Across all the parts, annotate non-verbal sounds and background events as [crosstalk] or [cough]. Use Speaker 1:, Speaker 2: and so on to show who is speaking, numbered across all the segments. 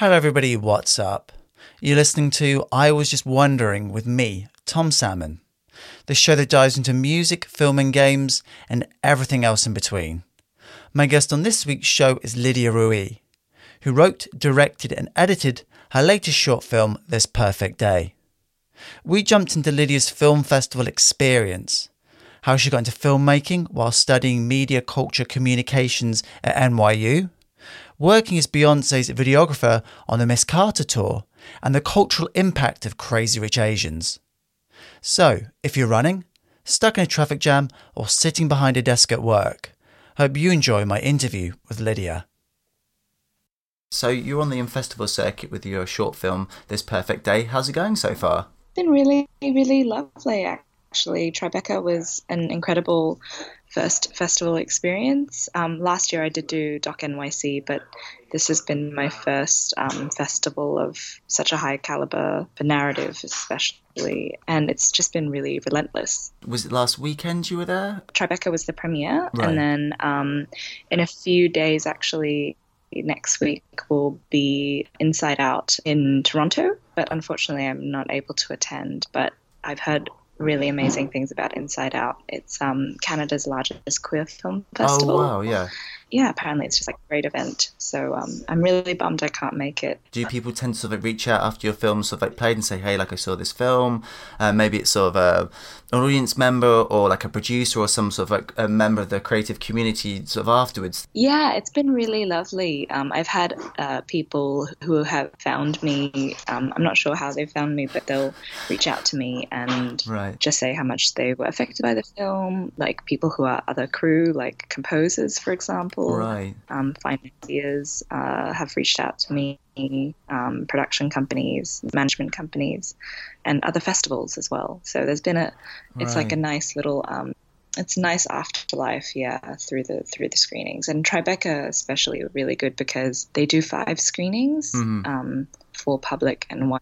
Speaker 1: Hello, everybody. What's up? You're listening to I Was Just Wondering with me, Tom Salmon, the show that dives into music, film, and games, and everything else in between. My guest on this week's show is Lydia Rui, who wrote, directed, and edited her latest short film, This Perfect Day. We jumped into Lydia's film festival experience, how she got into filmmaking while studying media culture communications at NYU, working as Beyonce's videographer on the Miss Carter tour, and the cultural impact of Crazy Rich Asians. So, if you're running, stuck in a traffic jam, or sitting behind a desk at work, hope you enjoy my interview with Lydia. So, you're on the festival circuit with your short film, This Perfect Day. How's it going so far?
Speaker 2: been really, really lovely, actually. Tribeca was an incredible first festival experience. Um, last year I did do Doc NYC, but this has been my first um, festival of such a high caliber for narrative, especially, and it's just been really relentless.
Speaker 1: Was it last weekend you were there?
Speaker 2: Tribeca was the premiere,
Speaker 1: Right.
Speaker 2: and then um, in a few days, actually, next week will be Inside Out in Toronto, but unfortunately, I'm not able to attend. But I've heard really amazing things about Inside Out. It's um, Canada's largest queer film festival.
Speaker 1: Oh, wow, yeah.
Speaker 2: Yeah, apparently it's just like a great event. So um, I'm really bummed I can't make it.
Speaker 1: Do people tend to sort of reach out after your film sort of like played and say, hey, like I saw this film? Uh, maybe it's sort of a, an audience member or like a producer or some sort of like a member of the creative community sort of afterwards.
Speaker 2: Yeah, it's been really lovely. Um, I've had uh, people who have found me. Um, I'm not sure how they found me, but they'll reach out to me and
Speaker 1: Right.
Speaker 2: just say how much they were affected by the film. Like people who are other crew, like composers, for example.
Speaker 1: Right.
Speaker 2: Um, financiers uh, have reached out to me. Um, production companies, management companies, and other festivals as well. So there's been a, it's like a nice little um, it's a nice afterlife yeah through the through the screenings and tribeca especially are really good because they do five screenings
Speaker 1: Mhm.
Speaker 2: um, for public and one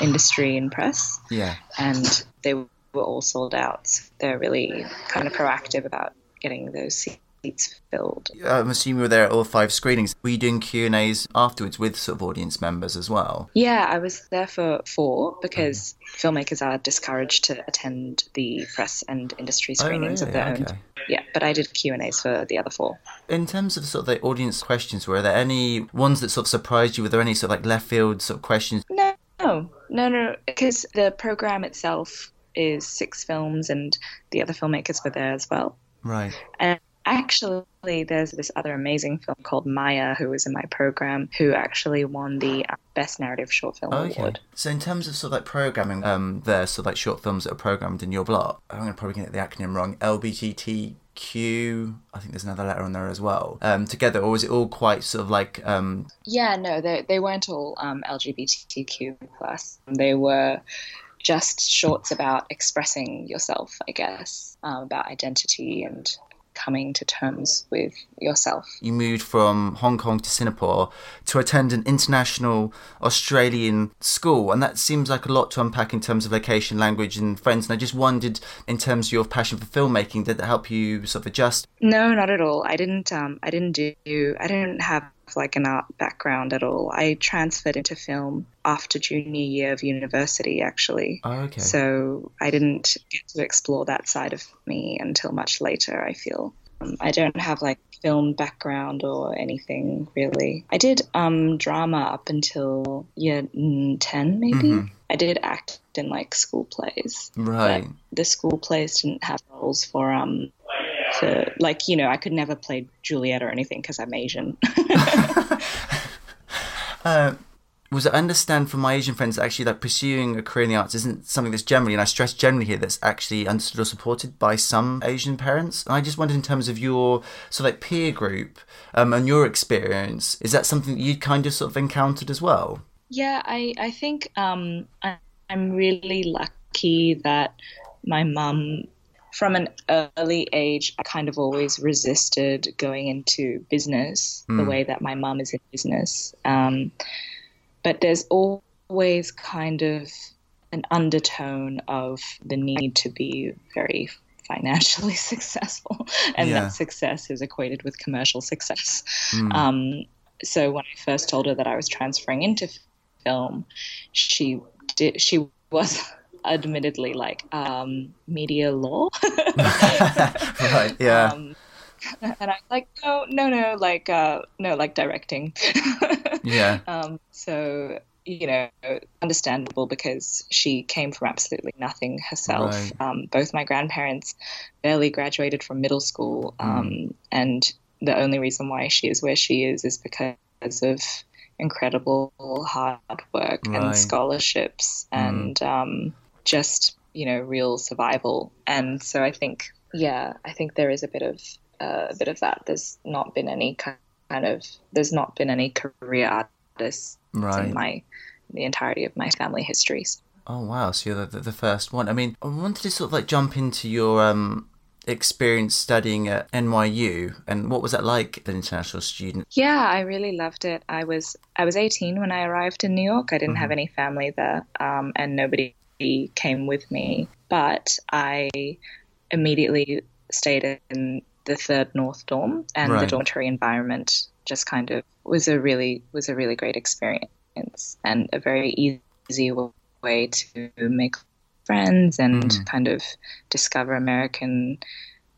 Speaker 2: industry and press
Speaker 1: Yeah.
Speaker 2: and they were all sold out they're really kind of proactive about getting those seats filled
Speaker 1: I'm assuming you were there at all five screenings. Were you doing Q and A's afterwards with sort of audience members as well?
Speaker 2: yeah i was there for four because filmmakers are discouraged to attend the press and industry oh, screenings
Speaker 1: oh,
Speaker 2: of
Speaker 1: really?
Speaker 2: their own
Speaker 1: Okay.
Speaker 2: yeah but i did q and a's for the other four
Speaker 1: In terms of sort of the audience questions, were there any ones that sort of surprised you? Were there any sort of like left field sort of questions?
Speaker 2: No, no, no, no, because the program itself is six films, and the other filmmakers were there as well.
Speaker 1: Right.
Speaker 2: And actually, there's this other amazing film called Maya, who was in my program, who actually won the uh, Best Narrative Short Film
Speaker 1: Okay.
Speaker 2: Award.
Speaker 1: So in terms of sort of like programming, um, there, so like short films that are programmed in your block, I'm gonna probably get the acronym wrong. LBGTQ. I think there's another letter on there as well. Um, together, or was it all quite sort of like um,
Speaker 2: Yeah, no, they they weren't all um, LGBTQ plus. They were just shorts about expressing yourself, I guess, um, about identity and coming to terms with yourself.
Speaker 1: you moved from Hong Kong to Singapore to attend an international Australian school, and that seems like a lot to unpack in terms of location, language, and friends. And I just wondered, in terms of your passion for filmmaking, did that help you sort of adjust?
Speaker 2: No, not at all. I didn't. Um, I didn't do. I didn't have like an art background at all. I transferred into film after junior year of university, actually.
Speaker 1: Oh, okay.
Speaker 2: So I didn't get to explore that side of me until much later. I feel. Um, I don't have like film background or anything really. I did um, drama up until year mm, ten, maybe.
Speaker 1: Mhm.
Speaker 2: I did act in like school plays
Speaker 1: right.
Speaker 2: the school plays didn't have roles for um for like you know I could never play Juliet or anything because I'm Asian. [laughs] [laughs]
Speaker 1: Uh, was I understand from my Asian friends actually that pursuing a career in the arts isn't something that's generally, and I stress generally here, that's actually understood or supported by some Asian parents. And I just wondered in terms of your sort of like peer group um, and your experience, is that something that you kind of sort of encountered as well?
Speaker 2: yeah, I I think um I, I'm really lucky that my mum from an early age I kind of always resisted going into business the
Speaker 1: Mm.
Speaker 2: way that my mum is in business. Um, but there's always kind of an undertone of the need to be very financially [laughs] successful and
Speaker 1: Yeah.
Speaker 2: that success is equated with commercial success
Speaker 1: Mm.
Speaker 2: um, so when I first told her that I was transferring into film, she did. She was admittedly like um, media law. [laughs]
Speaker 1: right. Yeah. Um,
Speaker 2: and I'm like, no, no, no, like, uh, no, like directing. [laughs]
Speaker 1: yeah.
Speaker 2: Um, so you know, understandable because she came from absolutely nothing herself. Right. Um, both my grandparents barely graduated from middle school, mm. um, and the only reason why she is where she is is because of incredible hard work right. and scholarships mm. and um, just you know real survival. And so I think, yeah, I think there is a bit of uh, a bit of that. There's not been any kind of there's not been any career artists right. in my the entirety of my family histories.
Speaker 1: Oh wow! So you're the, the first one. I mean, I wanted to sort of like jump into your um, experience studying at NYU, and what was that like, an international student?
Speaker 2: Yeah, I really loved it. I was I was 18 when I arrived in New York. I didn't mm-hmm. have any family there, um, and nobody came with me. But I immediately stayed in the third North Dorm, and right. the dormitory environment just kind of was a really was a really great experience and a very easy way to make friends and mm. kind of discover American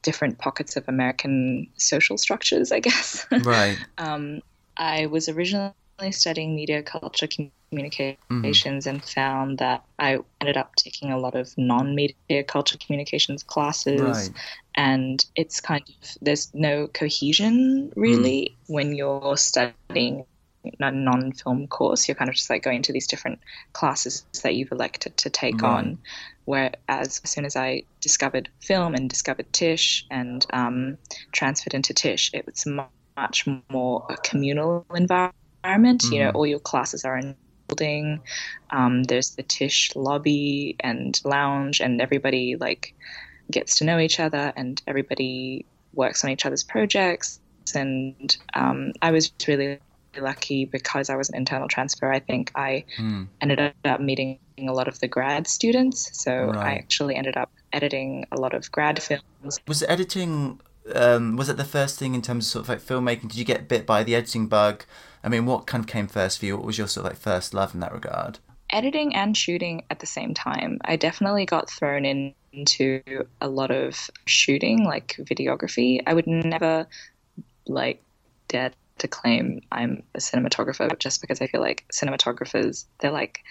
Speaker 2: different pockets of American social structures, I guess. [laughs]
Speaker 1: Right.
Speaker 2: um, I was originally studying media culture communications mm. and found that I ended up taking a lot of non-media culture communications classes right. and it's kind of there's no cohesion really mm. when you're studying a non-film course. You're kind of just like going to these different classes that you've elected to take right. on. Whereas as soon as I discovered film and discovered Tisch and um, transferred into Tisch, it was much more a communal environment. Mm. You know, mm. all your classes are in building. Um, there's the Tisch lobby and lounge, and everybody like gets to know each other, and everybody works on each other's projects. And um, I was really lucky because I was an internal transfer. I think I mm. ended up meeting a lot of the grad students. So right. I actually ended up editing a lot of grad films.
Speaker 1: Was editing? Um, was it the first thing in terms of sort of like filmmaking? Did you get bit by the editing bug? I mean, what kind of came first for you? What was your sort of like first love in that regard?
Speaker 2: Editing and shooting at the same time. I definitely got thrown in into a lot of shooting, like videography. I would never like dare to claim I'm a cinematographer just because I feel like cinematographers, they're like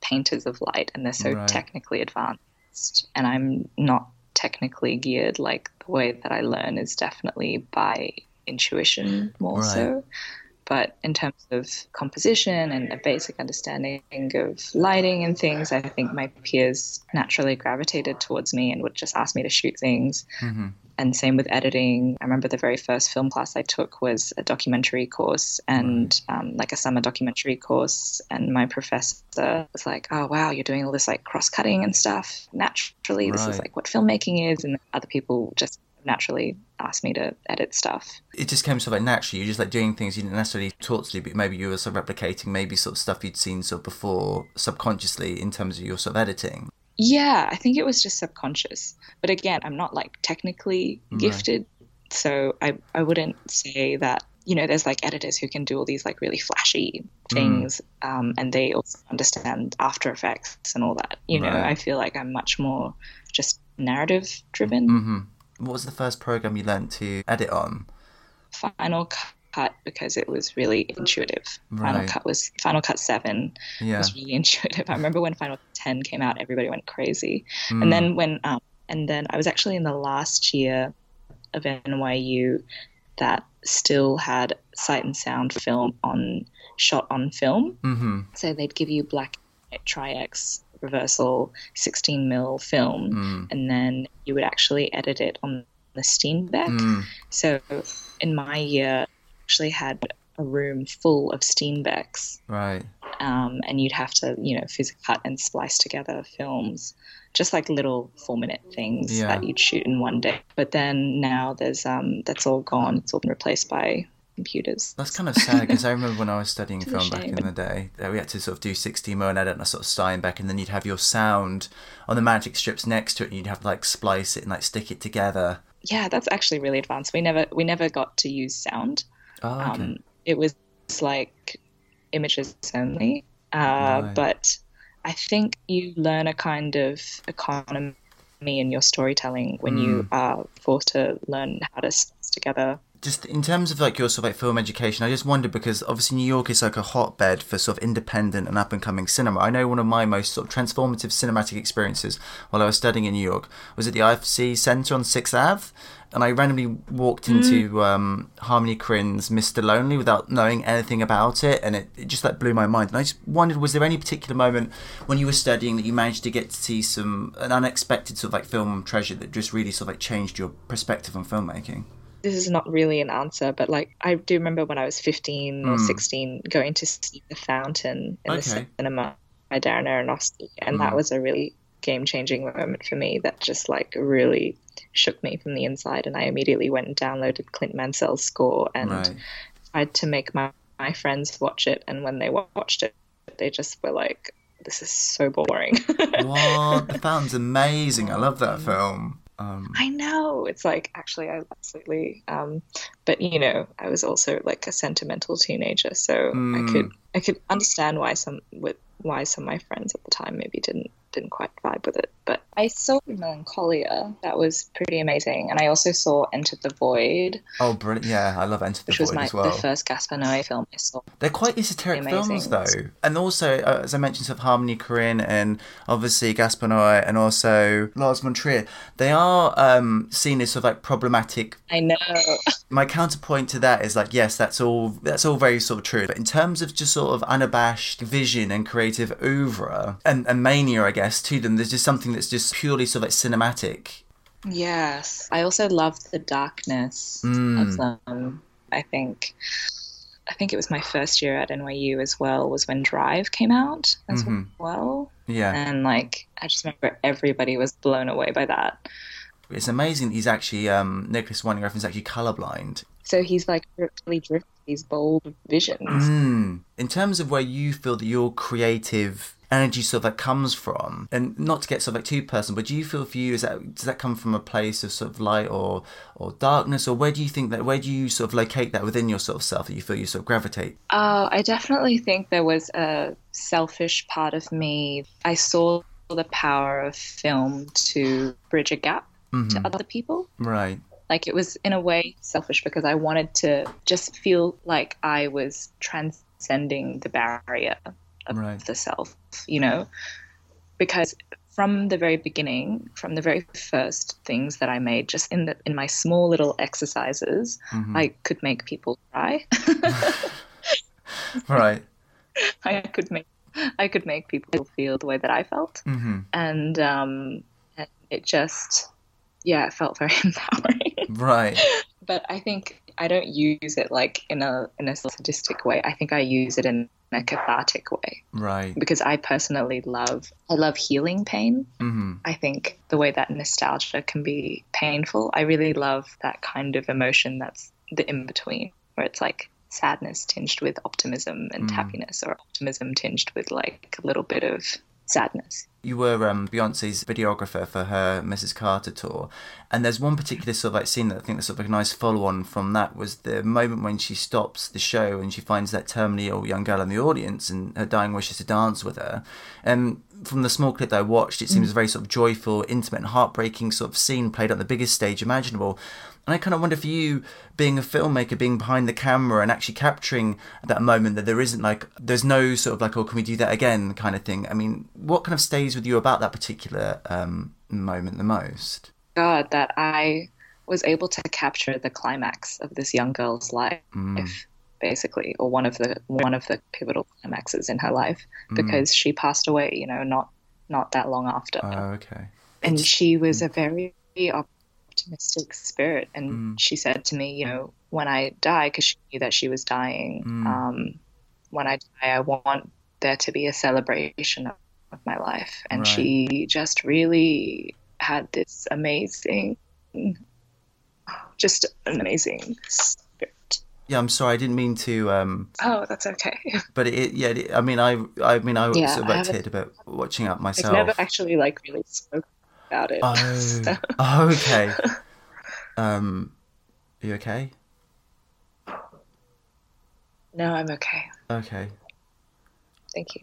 Speaker 2: painters of light and they're so right. technically advanced. And I'm not technically geared. Like the way that I learn is definitely by intuition more right. so. But in terms of composition and a basic understanding of lighting and things, I think my peers naturally gravitated towards me and would just ask me to shoot things. Mm-hmm and same with editing. I remember the very first film class I took was a documentary course and um, like a summer documentary course. And my professor was like, "Oh wow, you're doing all this like cross cutting and stuff naturally. This right. is like what filmmaking is." And other people just naturally asked me to edit stuff.
Speaker 1: It just came sort of like naturally. You're just like doing things you didn't necessarily taught to do, but maybe you were sort of replicating maybe sort of stuff you'd seen sort of before subconsciously in terms of your sort of editing.
Speaker 2: Yeah, I think it was just subconscious. But again, I'm not like technically gifted, right. so I I wouldn't say that you know there's like editors who can do all these like really flashy things mm. um, and they also understand after effects and all that you know i feel like i'm much more just narrative driven
Speaker 1: mm-hmm. What was the first program you learned to edit on
Speaker 2: final Cut because it was really intuitive. Right. Final Cut was Final Cut Seven yeah. was really [laughs] intuitive. I remember when Final Ten came out, everybody went crazy. Mm. And then when um, and then I was actually in the last year of NYU that still had sight and sound film on shot on film. Mm-hmm. So they'd give you black tri-X reversal 16 mil film mm. and then you would actually edit it on the Steenbeck. Mm. So in my year I actually had a room full of Steenbecks.
Speaker 1: Right.
Speaker 2: Um, and you'd have to, you know, physically cut and splice together films, just like little four minute things yeah. that you'd shoot in one day. But then now there's um, that's all gone. It's all been replaced by computers.
Speaker 1: That's kind of sad because I remember when I was studying [laughs] film back in the day that we had to sort of do 16 mo and edit and a sort of Steenbeck, and then you'd have your sound on the magic strips next to it, and you'd have to like splice it and like stick it together.
Speaker 2: Yeah, that's actually really advanced. We never we never got to use sound. Oh, okay. um, it was like images only. Uh. But I think you learn a kind of economy in your storytelling when you are forced to learn how to stitch together
Speaker 1: just in terms of like your sort of like film education, I just wondered because obviously New York is like a hotbed for sort of independent and up and coming cinema. I know one of my most sort of transformative cinematic experiences while I was studying in New York was at the IFC Centre on Sixth Ave, and I randomly walked into um, Harmony Korine's Mr. Lonely without knowing anything about it, and it, it just like blew my mind. And I just wondered, was there any particular moment when you were studying that you managed to get to see some an unexpected sort of like film treasure that just really sort of like changed your perspective on filmmaking?
Speaker 2: This is not really an answer, but like I do remember when I was 15 or
Speaker 1: Mm.
Speaker 2: 16 going to see The Fountain in
Speaker 1: Okay.
Speaker 2: the cinema by Darren Aronofsky, and
Speaker 1: Mm.
Speaker 2: that was a really game changing moment for me that just like really shook me from the inside. And I immediately went and downloaded Clint Mansell's score and
Speaker 1: Right.
Speaker 2: tried to make my, my friends watch it. And when they watched it, they just were like, this is so boring. [laughs]
Speaker 1: What? The Fountain's amazing. I love that film. Um,
Speaker 2: I know. It's like actually, I absolutely. Um, but you know, I was also like a sentimental teenager, so
Speaker 1: Mm.
Speaker 2: I could I could understand why some with why some of my friends at the time maybe didn't didn't quite vibe with it. But I saw Melancholia. That was pretty amazing, and I also saw Enter the Void,
Speaker 1: oh, brilliant. Yeah, I love Enter the
Speaker 2: which was
Speaker 1: Void
Speaker 2: my
Speaker 1: as well.
Speaker 2: the first Gaspar Noé film I saw.
Speaker 1: They're quite esoteric
Speaker 2: Amazing.
Speaker 1: films, though. And also, uh, as I mentioned, sort of Harmony Korine and obviously Gaspar Noé and also Lars von Trier, they are um, seen as sort of like problematic
Speaker 2: I know. [laughs]
Speaker 1: my counterpoint to that is like yes that's all that's all very sort of true but in terms of just sort of unabashed vision and creative oeuvre and, and mania i guess to them there's just something that's just purely sort of like cinematic
Speaker 2: Yes. I also loved the darkness
Speaker 1: Mm.
Speaker 2: of them. I think I think it was my first year at NYU as well was when Drive came out as
Speaker 1: Mhm.
Speaker 2: well.
Speaker 1: yeah
Speaker 2: And like I just remember everybody was blown away by that.
Speaker 1: it's amazing that he's actually um nicolas winding refn is actually colorblind
Speaker 2: So he's like really driven these bold visions.
Speaker 1: mm. in terms of where you feel that your creative energy sort of like comes from and not to get sort of like too personal but do you feel for you is that does that come from a place of sort of light or or darkness or where do you think that where do you sort of locate that within your sort of self that you feel you sort of gravitate
Speaker 2: Oh, I definitely think there was a selfish part of me. I saw the power of film to bridge a gap to other people.
Speaker 1: right
Speaker 2: Like it was in a way selfish because I wanted to just feel like I was transcending the barrier of
Speaker 1: Right.
Speaker 2: the self, you know? Because from the very beginning, from the very first things that I made, just in the in my small little exercises,
Speaker 1: Mhm.
Speaker 2: I could make people cry. [laughs]
Speaker 1: right
Speaker 2: I could make I could make people feel the way that I felt,
Speaker 1: hmm
Speaker 2: and um, and it just yeah, it felt very [laughs] empowering. [laughs]
Speaker 1: right
Speaker 2: but I think I don't use it like in a in a sadistic way. I think I use it in a cathartic way
Speaker 1: right
Speaker 2: because I personally love I love healing pain.
Speaker 1: hmm
Speaker 2: I think the way that nostalgia can be painful. I really love that kind of emotion that's the in between, where it's like sadness tinged with optimism and
Speaker 1: Mm.
Speaker 2: happiness, or optimism tinged with like a little bit of sadness.
Speaker 1: You were um, Beyonce's videographer for her Mrs. Carter tour, and there's one particular sort of like scene that I think that's sort of like a nice follow-on from that was the moment when she stops the show and she finds that terminally ill young girl in the audience and her dying wish is to dance with her. And from the small clip that I watched, it seems a very sort of joyful, intimate, and heartbreaking sort of scene played on the biggest stage imaginable. And I kind of wonder for you, being a filmmaker, being behind the camera and actually capturing that moment that there isn't like, there's no sort of like, oh, can we do that again kind of thing. I mean, what kind of stays with you about that particular um, moment the most?
Speaker 2: God, that I was able to capture the climax of this young girl's life,
Speaker 1: Mm.
Speaker 2: basically, or one of the one of the pivotal climaxes in her life, because she passed away, you know, not not that long after.
Speaker 1: Oh, okay.
Speaker 2: and she was a very optimistic spirit and
Speaker 1: Mm.
Speaker 2: she said to me you know when i die because she knew that she was dying
Speaker 1: Mm.
Speaker 2: um, when i die i want there to be a celebration of, of my life and
Speaker 1: Right.
Speaker 2: she just really had this amazing just an amazing spirit
Speaker 1: Yeah, I'm sorry, I didn't mean to. Um,
Speaker 2: oh that's okay [laughs]
Speaker 1: but it, yeah, it, I mean, I, I mean, I was
Speaker 2: Yeah,
Speaker 1: sort of
Speaker 2: I
Speaker 1: like
Speaker 2: haven't-
Speaker 1: teared about watching up
Speaker 2: i've
Speaker 1: myself.
Speaker 2: never actually like really spoke about it
Speaker 1: Oh, [laughs]
Speaker 2: so-
Speaker 1: oh, okay. Um, are you okay?
Speaker 2: No, I'm okay.
Speaker 1: Okay.
Speaker 2: Thank you.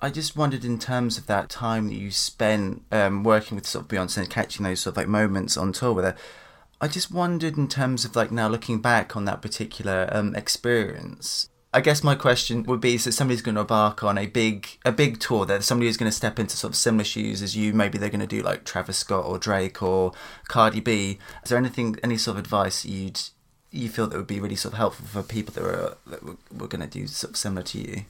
Speaker 1: I just wondered in terms of that time that you spent um, working with sort of Beyonce and catching those sort of like moments on tour with her. I just wondered in terms of like now looking back on that particular um, experience. I guess my question would be: so somebody's going to embark on a big a big tour. That somebody is going to step into sort of similar shoes as you. Maybe they're going to do like Travis Scott or Drake or Cardi B. Is there anything, any sort of advice you'd you feel that would be really sort of helpful for people that were that were, were going to do sort of similar to you?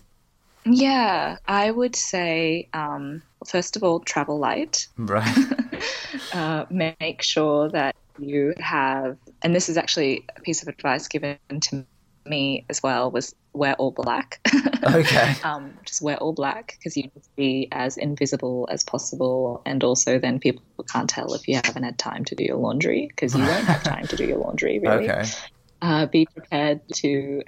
Speaker 2: Yeah, I would say, um, first of all, travel light.
Speaker 1: Right. [laughs]
Speaker 2: uh, make sure that you have, and this is actually a piece of advice given to me as well, was wear all black.
Speaker 1: Okay. [laughs]
Speaker 2: um, just wear all black because you need to be as invisible as possible, and also then people can't tell if you haven't had time to do your laundry because you won't have time to do your laundry. [laughs] Really.
Speaker 1: Okay.
Speaker 2: Uh, be prepared to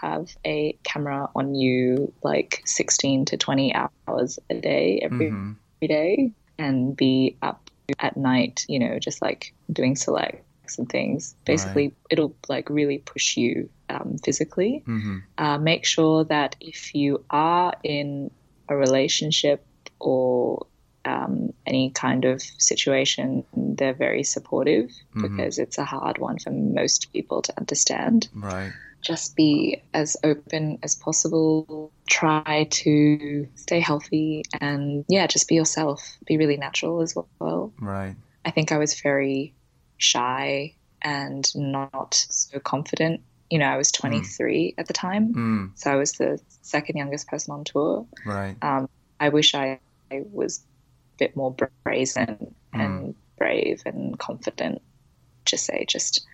Speaker 2: have a camera on you like 16 to 20 hours a day every,
Speaker 1: Mhm.
Speaker 2: every day and be up at night you know just like doing and things basically it'll like really push you um, physically
Speaker 1: Mhm.
Speaker 2: uh, make sure that if you are in a relationship or um, any kind of situation, they're very supportive
Speaker 1: Mhm.
Speaker 2: because it's a hard one for most people to understand.
Speaker 1: Right.
Speaker 2: Just be as open as possible. Try to stay healthy and, yeah, just be yourself. Be really natural as well.
Speaker 1: Right.
Speaker 2: I think I was very shy and not so confident. You know, I was 23 at the time.
Speaker 1: Mm.
Speaker 2: So I was the second youngest person on tour.
Speaker 1: Right.
Speaker 2: Um, I wish I, I was a bit more brazen and brave and confident. Just say, just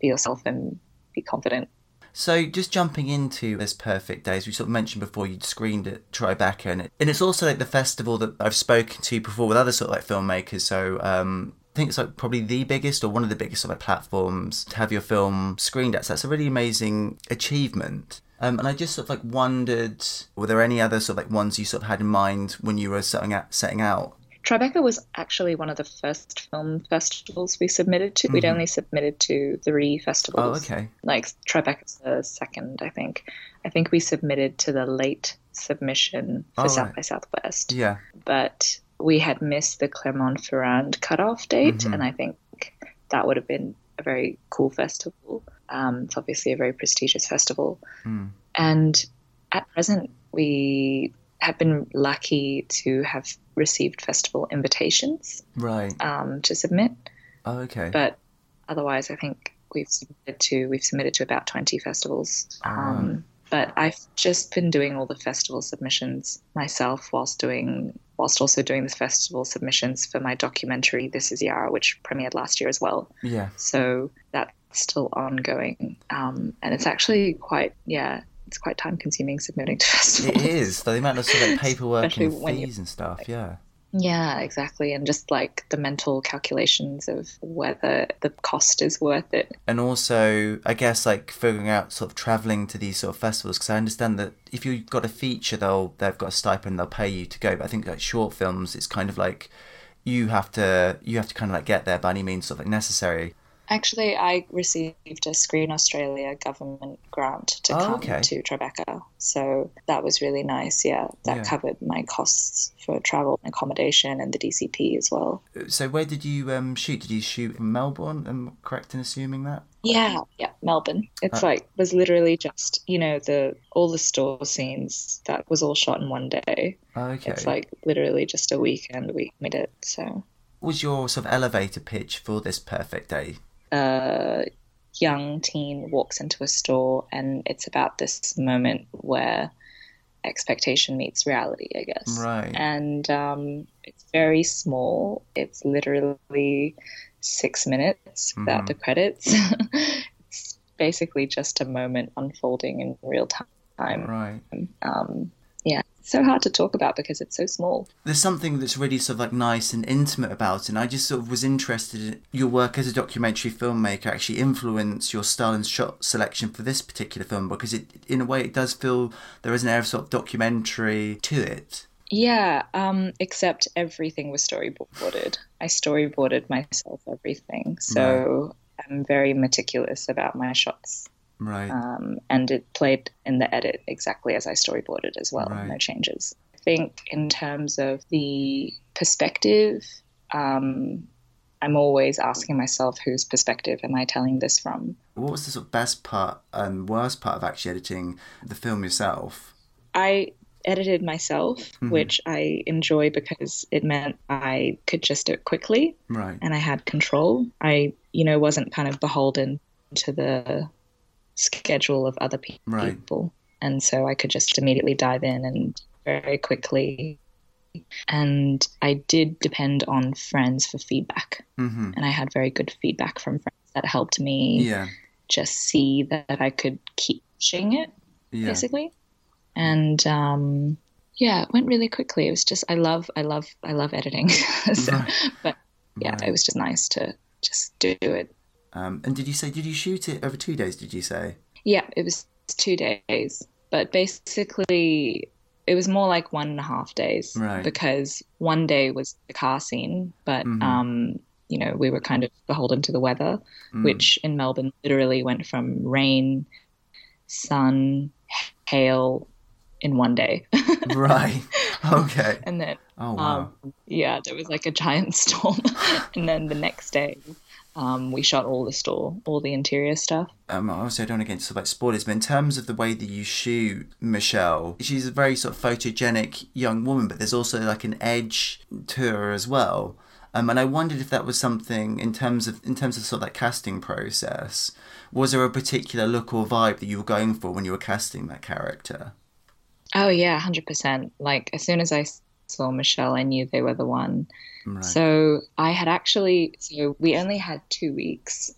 Speaker 2: be yourself and be confident.
Speaker 1: So just jumping into this perfect day, as we sort of mentioned before, you screened at Tribeca, and, it, and it's also like the festival that I've spoken to before with other sort of like filmmakers. So um, think it's like probably the biggest or one of the biggest sort of like platforms to have your film screened at. So that's a really amazing achievement. Um, and I just sort of like wondered, were there any other sort of like ones you sort of had in mind when you were setting out? Setting out?
Speaker 2: Tribeca was actually one of the first film festivals we submitted to. We'd
Speaker 1: Mhm.
Speaker 2: only submitted to three festivals.
Speaker 1: Oh, okay.
Speaker 2: Like Tribeca's the second, I think. I think we submitted to the late submission for
Speaker 1: Oh,
Speaker 2: South
Speaker 1: right.
Speaker 2: by Southwest.
Speaker 1: Yeah.
Speaker 2: but we had missed the Clermont-Ferrand cutoff date,
Speaker 1: Mhm.
Speaker 2: and I think that would have been a very cool festival. Um, it's obviously a very prestigious festival,
Speaker 1: Mm.
Speaker 2: and at present we have been lucky to have received festival invitations
Speaker 1: Right.
Speaker 2: um, to submit,
Speaker 1: Oh, okay.
Speaker 2: but otherwise I think we've submitted to we've submitted to about 20 festivals.
Speaker 1: Ah.
Speaker 2: Um, but I've just been doing all the festival submissions myself whilst doing whilst also doing the festival submissions for my documentary This Is Yara, which premiered last year as well.
Speaker 1: yeah.
Speaker 2: So that's still ongoing. Um, and it's actually quite yeah, it's quite time consuming submitting to [laughs] festivals.
Speaker 1: It is. The amount of sort of paperwork
Speaker 2: Especially
Speaker 1: and fees and stuff. Yeah.
Speaker 2: Yeah, exactly. And just like the mental calculations of whether the cost is worth it.
Speaker 1: and also I guess like figuring out sort of traveling to these sort of festivals because I understand that if you've got a feature they'll they've got a stipend they'll pay you to go but I think like short films it's kind of like you have to you have to kind of like get there by any means sort of like necessary
Speaker 2: Actually, I received a Screen Australia government grant to
Speaker 1: Oh,
Speaker 2: come
Speaker 1: okay.
Speaker 2: to Tribeca. So that was really nice. Yeah, that
Speaker 1: Yeah.
Speaker 2: covered my costs for travel and accommodation and the DCP as well.
Speaker 1: so where did you um shoot did you shoot in Melbourne am I correct in assuming that
Speaker 2: Yeah, yeah, Melbourne. It's
Speaker 1: Uh,
Speaker 2: like was literally just you know the all the store scenes that was all shot in one day.
Speaker 1: okay
Speaker 2: It's like literally just a weekend we made it. So
Speaker 1: what was your sort of elevator pitch for this perfect day
Speaker 2: a young teen walks into a store and it's about this moment where expectation meets reality, I guess.
Speaker 1: right
Speaker 2: And um, it's very small. It's literally six minutes without
Speaker 1: Mhm.
Speaker 2: the credits. [laughs] it's basically just a moment unfolding in real time.
Speaker 1: right
Speaker 2: Um, yeah, so hard to talk about because it's so small.
Speaker 1: there's something that's really sort of like nice and intimate about it. And I just sort of was interested in your work as a documentary filmmaker actually influence your style and shot selection for this particular film because it, in a way, it does feel there is an air of sort of documentary to it.
Speaker 2: Yeah, um, except everything was storyboarded. I storyboarded myself everything, so I'm very meticulous about my shots.
Speaker 1: Right.
Speaker 2: Um, and it played in the edit exactly as I storyboarded as well,
Speaker 1: Right.
Speaker 2: no changes. I think in terms of the perspective, um, I'm always asking myself, whose perspective am I telling this from?
Speaker 1: What was the sort of best part and worst part of actually editing the film yourself?
Speaker 2: I edited myself, which I enjoy because it meant I could just do it quickly
Speaker 1: Right.
Speaker 2: and I had control. I, you know, wasn't kind of beholden to the schedule of other pe-
Speaker 1: Right.
Speaker 2: people. And so I could just immediately dive in and very quickly. And I did depend on friends for feedback.
Speaker 1: Mm-hmm.
Speaker 2: And I had very good feedback from friends that helped me
Speaker 1: Yeah.
Speaker 2: just see that I could keep pushing it
Speaker 1: Yeah.
Speaker 2: basically. And um, yeah, it went really quickly. It was just I love I love I love editing. [laughs] so,
Speaker 1: Right.
Speaker 2: But yeah,
Speaker 1: Right.
Speaker 2: it was just nice to just do it.
Speaker 1: Um, and did you say did you shoot it over two days? Did you say?
Speaker 2: Yeah, it was two days, but basically it was more like one and a half days
Speaker 1: Right.
Speaker 2: because one day was the car scene, but
Speaker 1: Mhm.
Speaker 2: um, you know we were kind of beholden to the weather,
Speaker 1: Mm.
Speaker 2: which in Melbourne literally went from rain, sun, hail in one day. [laughs]
Speaker 1: right. Okay.
Speaker 2: and then
Speaker 1: Oh wow.
Speaker 2: um, yeah, there was like a giant [laughs] storm, and then the next day, um, we shot all the store, all the interior stuff.
Speaker 1: um, obviously I don't want to get into like spoilers, but in terms of the way that you shoot Michelle, she's a very sort of photogenic young woman, but there's also like an edge to her as well. Um, and I wondered if that was something in terms of in terms of sort of that casting process. Was there a particular look or vibe that you were going for when you were casting that character?
Speaker 2: Oh yeah, hundred percent. Like as soon as I saw Michelle, I knew they were the one.
Speaker 1: Right.
Speaker 2: So I had actually, so we only had two weeks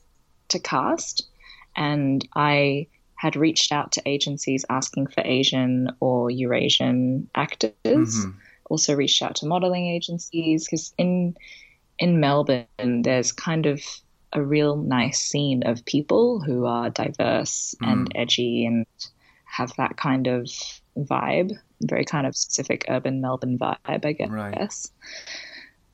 Speaker 2: to cast, and I had reached out to agencies asking for Asian or Eurasian actors.
Speaker 1: Mhm.
Speaker 2: Also reached out to modeling agencies because in in Melbourne there's kind of a real nice scene of people who are diverse and edgy and have that kind of vibe, very kind of specific urban Melbourne vibe, I guess
Speaker 1: Right.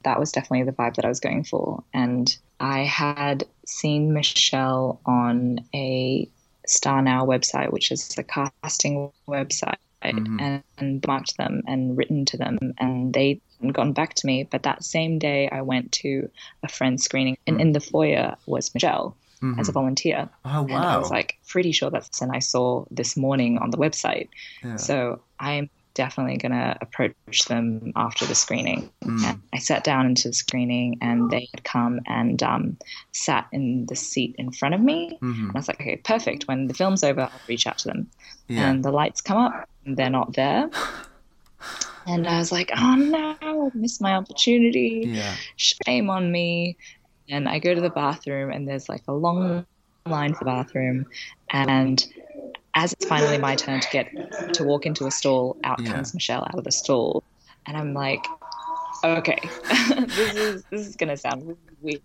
Speaker 2: that was definitely the vibe that I was going for. And I had seen Michelle on a Star Now website, which is a casting website, and, and marked them and written to them, and they hadn't gotten back to me. But that same day, I went to a friend's screening, and mm. in the foyer was Michelle as a volunteer.
Speaker 1: Oh
Speaker 2: And I was like pretty sure that's and I saw this morning on the website.
Speaker 1: Yeah.
Speaker 2: So I'm definitely gonna approach them after the screening.
Speaker 1: Mm.
Speaker 2: I sat down into the screening and they had come and um, sat in the seat in front of me.
Speaker 1: Mhm.
Speaker 2: And I was like, okay, perfect. When the film's over, I'll reach out to them.
Speaker 1: Yeah.
Speaker 2: And the lights come up and they're not there. [sighs] And I was like, oh no, I missed my opportunity
Speaker 1: yeah.
Speaker 2: shame on me. And I go to the bathroom, and there's like a long line for the bathroom. And as it's finally my turn to get to walk into a stall, out
Speaker 1: Yeah.
Speaker 2: comes Michelle out of the stall, and I'm like, okay, [laughs] this is this is gonna sound weird.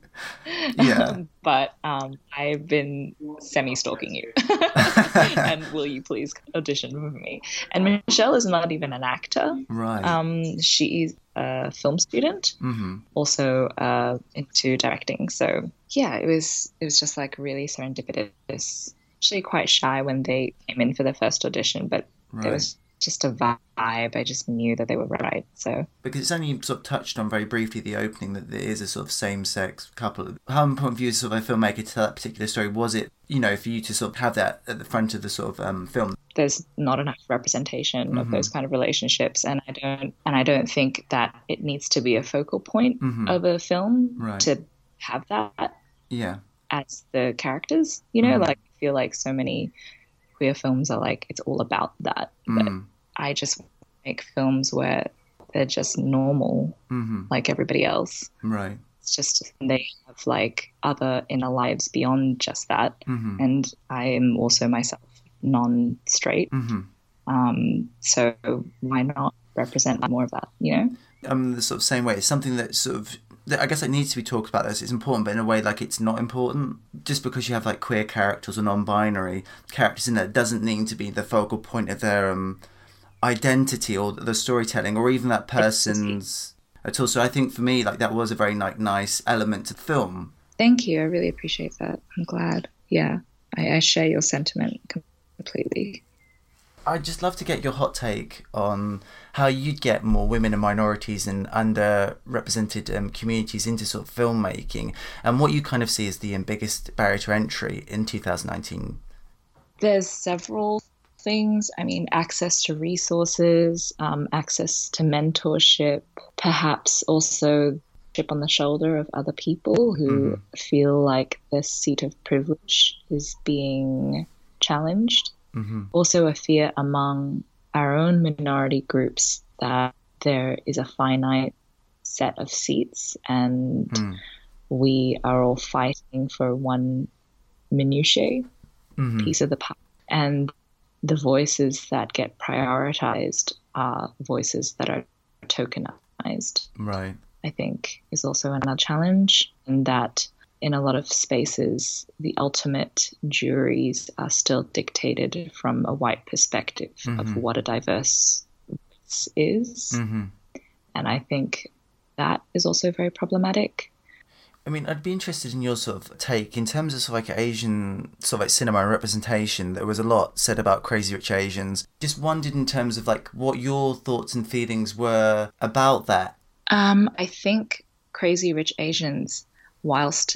Speaker 1: Yeah. [laughs]
Speaker 2: but um, I've been semi stalking you, [laughs] and will you please audition for me? And Michelle is not even an actor.
Speaker 1: Right.
Speaker 2: Um, she is a film student,
Speaker 1: hmm
Speaker 2: also uh, into directing. So yeah, it was it was just like really serendipitous. Actually, quite shy when they came in for the first audition, but
Speaker 1: Right.
Speaker 2: there was just a vibe. I just knew that they were right. So
Speaker 1: because it's only sort of touched on very briefly the opening that there is a sort of same-sex couple. How important you sort of a filmmaker to tell that particular story was it, you know, for you to sort of have that at the front of the sort of um, film?
Speaker 2: there's not enough representation of mm-hmm. those kind of relationships, and I don't and I don't think that it needs to be a focal point mm-hmm. of a film
Speaker 1: Right.
Speaker 2: to have that.
Speaker 1: Yeah,
Speaker 2: as the characters. You know, mm-hmm. like I feel like so many queer films are like it's all about that. But
Speaker 1: Mm.
Speaker 2: I just make films where they're just normal,
Speaker 1: hmm
Speaker 2: like everybody else.
Speaker 1: right.
Speaker 2: It's just they have like other inner lives beyond just that.
Speaker 1: hmm
Speaker 2: And I am also myself non-straight.
Speaker 1: hmm
Speaker 2: Um, so why not represent more of that? You know?
Speaker 1: I'm um, the sort of same way. It's something that sort of I guess it needs to be talked about. this. it's important, but in a way like it's not important. Just because you have like queer characters or non-binary characters in there doesn't need to be the focal point of their um, identity or the storytelling or even that person's at all. So I think for me, like that was a very like nice element to the film.
Speaker 2: Thank you. I really appreciate that. I'm glad. Yeah. I, I share your sentiment completely.
Speaker 1: I'd just love to get your hot take on how you'd get more women and minorities and underrepresented um, communities into sort of filmmaking and what you kind of see as the um, biggest barrier to entry in 2019.
Speaker 2: There's several things. I mean, access to resources, um, access to mentorship, perhaps also chip on the shoulder of other people who mm-hmm. feel like their seat of privilege is being challenged. Mm-hmm. Also, a fear among our own minority groups that there is a finite set of seats and mm. we are all fighting for one minutiae mm-hmm. piece of the pie. And the voices that get prioritized are voices that are tokenized.
Speaker 1: Right.
Speaker 2: I think is also another challenge, and that in a lot of spaces, the ultimate juries are still dictated from a white perspective mm-hmm. of what a diverse is. Mm-hmm. And I think that is also very problematic.
Speaker 1: I mean, I'd be interested in your sort of take in terms of sort of like Asian sort of like cinema representation. There was a lot said about Crazy Rich Asians. Just wondered in terms of like what your thoughts and feelings were about that.
Speaker 2: Um, I think Crazy Rich Asians, whilst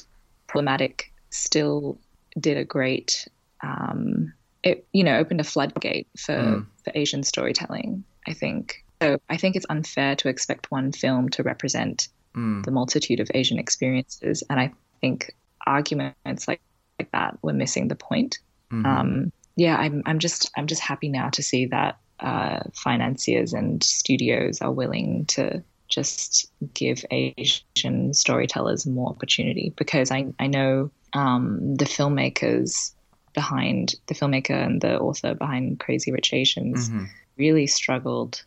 Speaker 2: problematic, still did a great. Um, it you know opened a floodgate for mm. for Asian storytelling. I think so. I think it's unfair to expect one film to represent mm. the multitude of Asian experiences, and I think arguments like like that were missing the point. Mm-hmm. Um, yeah, I'm I'm just I'm just happy now to see that uh, financiers and studios are willing to just give Asian storytellers more opportunity because I, I know um, the filmmakers behind the filmmaker and the author behind Crazy Rich Asians mm-hmm. really struggled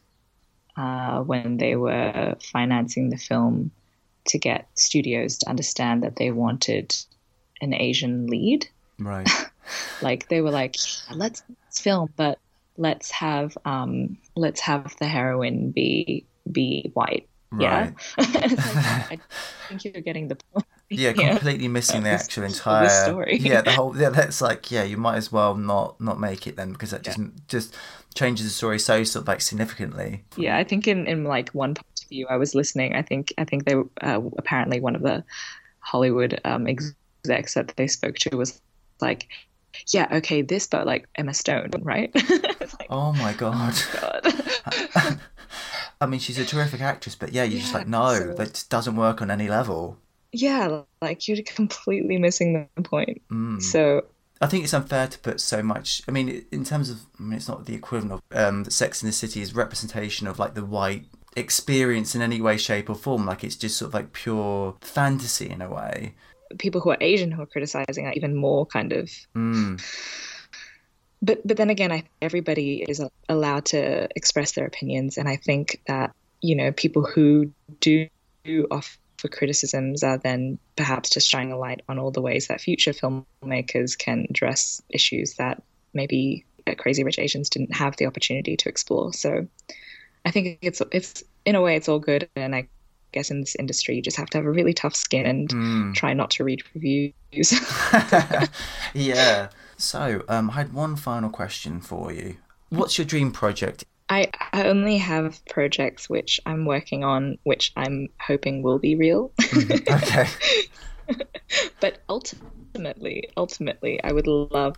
Speaker 2: uh, when they were financing the film to get studios to understand that they wanted an Asian lead.
Speaker 1: Right. [laughs] [laughs]
Speaker 2: like they were like, let's, let's film, but let's have um, let's have the heroine be be white yeah. Right. [laughs] like, I [laughs] think you're getting the point.
Speaker 1: Yeah, [laughs] completely missing the actual entire story. Yeah, the whole yeah, that's like yeah, you might as well not not make it then because that just yeah. just changes the story so sort of like significantly.
Speaker 2: Yeah, I think in in like one point of view, I was listening. I think I think they were uh, apparently one of the Hollywood um, execs that they spoke to was like, yeah, okay, this, but like Emma Stone, right?
Speaker 1: like, oh my god. Oh my god. I mean, she's a terrific actress, but yeah, you're yeah, just like, no, that doesn't work on any level.
Speaker 2: Yeah, like you're completely missing the point. Mm. So
Speaker 1: I think it's unfair to put so much. I mean, in terms of, I mean, it's not the equivalent of um, Sex in the City is representation of like the white experience in any way, shape, or form. Like it's just sort of like pure fantasy in a way.
Speaker 2: People who are Asian who are criticizing are even more kind of. Mm but but then again, I everybody is uh, allowed to express their opinions, and I think that you know people who do offer criticisms are then perhaps just shining a light on all the ways that future filmmakers can address issues that maybe Crazy Rich Asians didn't have the opportunity to explore. So I think it's it's in a way it's all good, and I guess in this industry you just have to have a really tough skin and mm. try not to read reviews. [laughs] [laughs]
Speaker 1: yeah. So, um, I had one final question for you. What's your dream project?
Speaker 2: I, I only have projects which I'm working on, which I'm hoping will be real.
Speaker 1: Mm-hmm. [laughs] okay.
Speaker 2: but ultimately, ultimately, I would love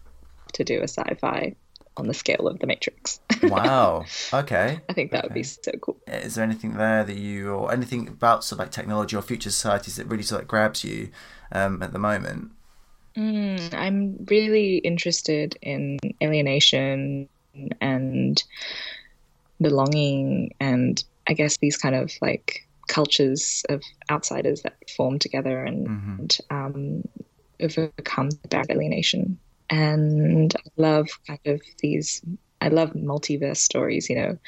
Speaker 2: to do a sci-fi on the scale of The Matrix.
Speaker 1: wow. [laughs] Okay.
Speaker 2: I think that
Speaker 1: okay.
Speaker 2: would be so cool.
Speaker 1: Is there anything there that you, or anything about sort of like technology or future societies that really sort of grabs you um, at the moment?
Speaker 2: Mm, I'm really interested in alienation and belonging, and I guess these kind of like cultures of outsiders that form together and, mm-hmm. um, overcome the barrier of alienation. And I love kind of these. I love multiverse stories. You know,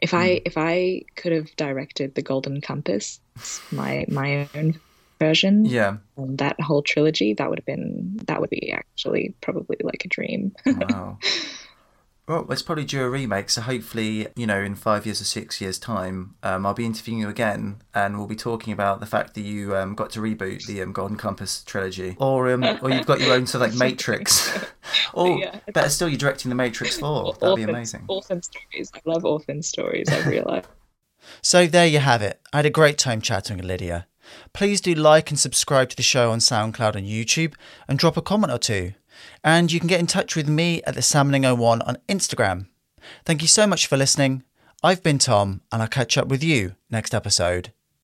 Speaker 2: if mm. I if I could have directed the Golden Compass, my my own version.
Speaker 1: Yeah.
Speaker 2: Um, that whole trilogy, that would have been that would be actually probably like a dream.
Speaker 1: wow. [laughs] Well, it's probably due a remake, so hopefully, you know, in five years or six years' time, um, I'll be interviewing you again, and we'll be talking about the fact that you um, got to reboot the um, Golden Compass trilogy, or um, or you've got your own sort of like Matrix, [laughs] or yeah. better still, you're directing the Matrix Four. [laughs] That'd orphan, be amazing.
Speaker 2: Orphan stories. I love orphan stories. I realised. [laughs]
Speaker 1: so there you have it. I had a great time chatting with Lydia. Please do like and subscribe to the show on SoundCloud and YouTube, and drop a comment or two. And you can get in touch with me at the Salmoning01 on Instagram. Thank you so much for listening. I've been Tom, and I'll catch up with you next episode.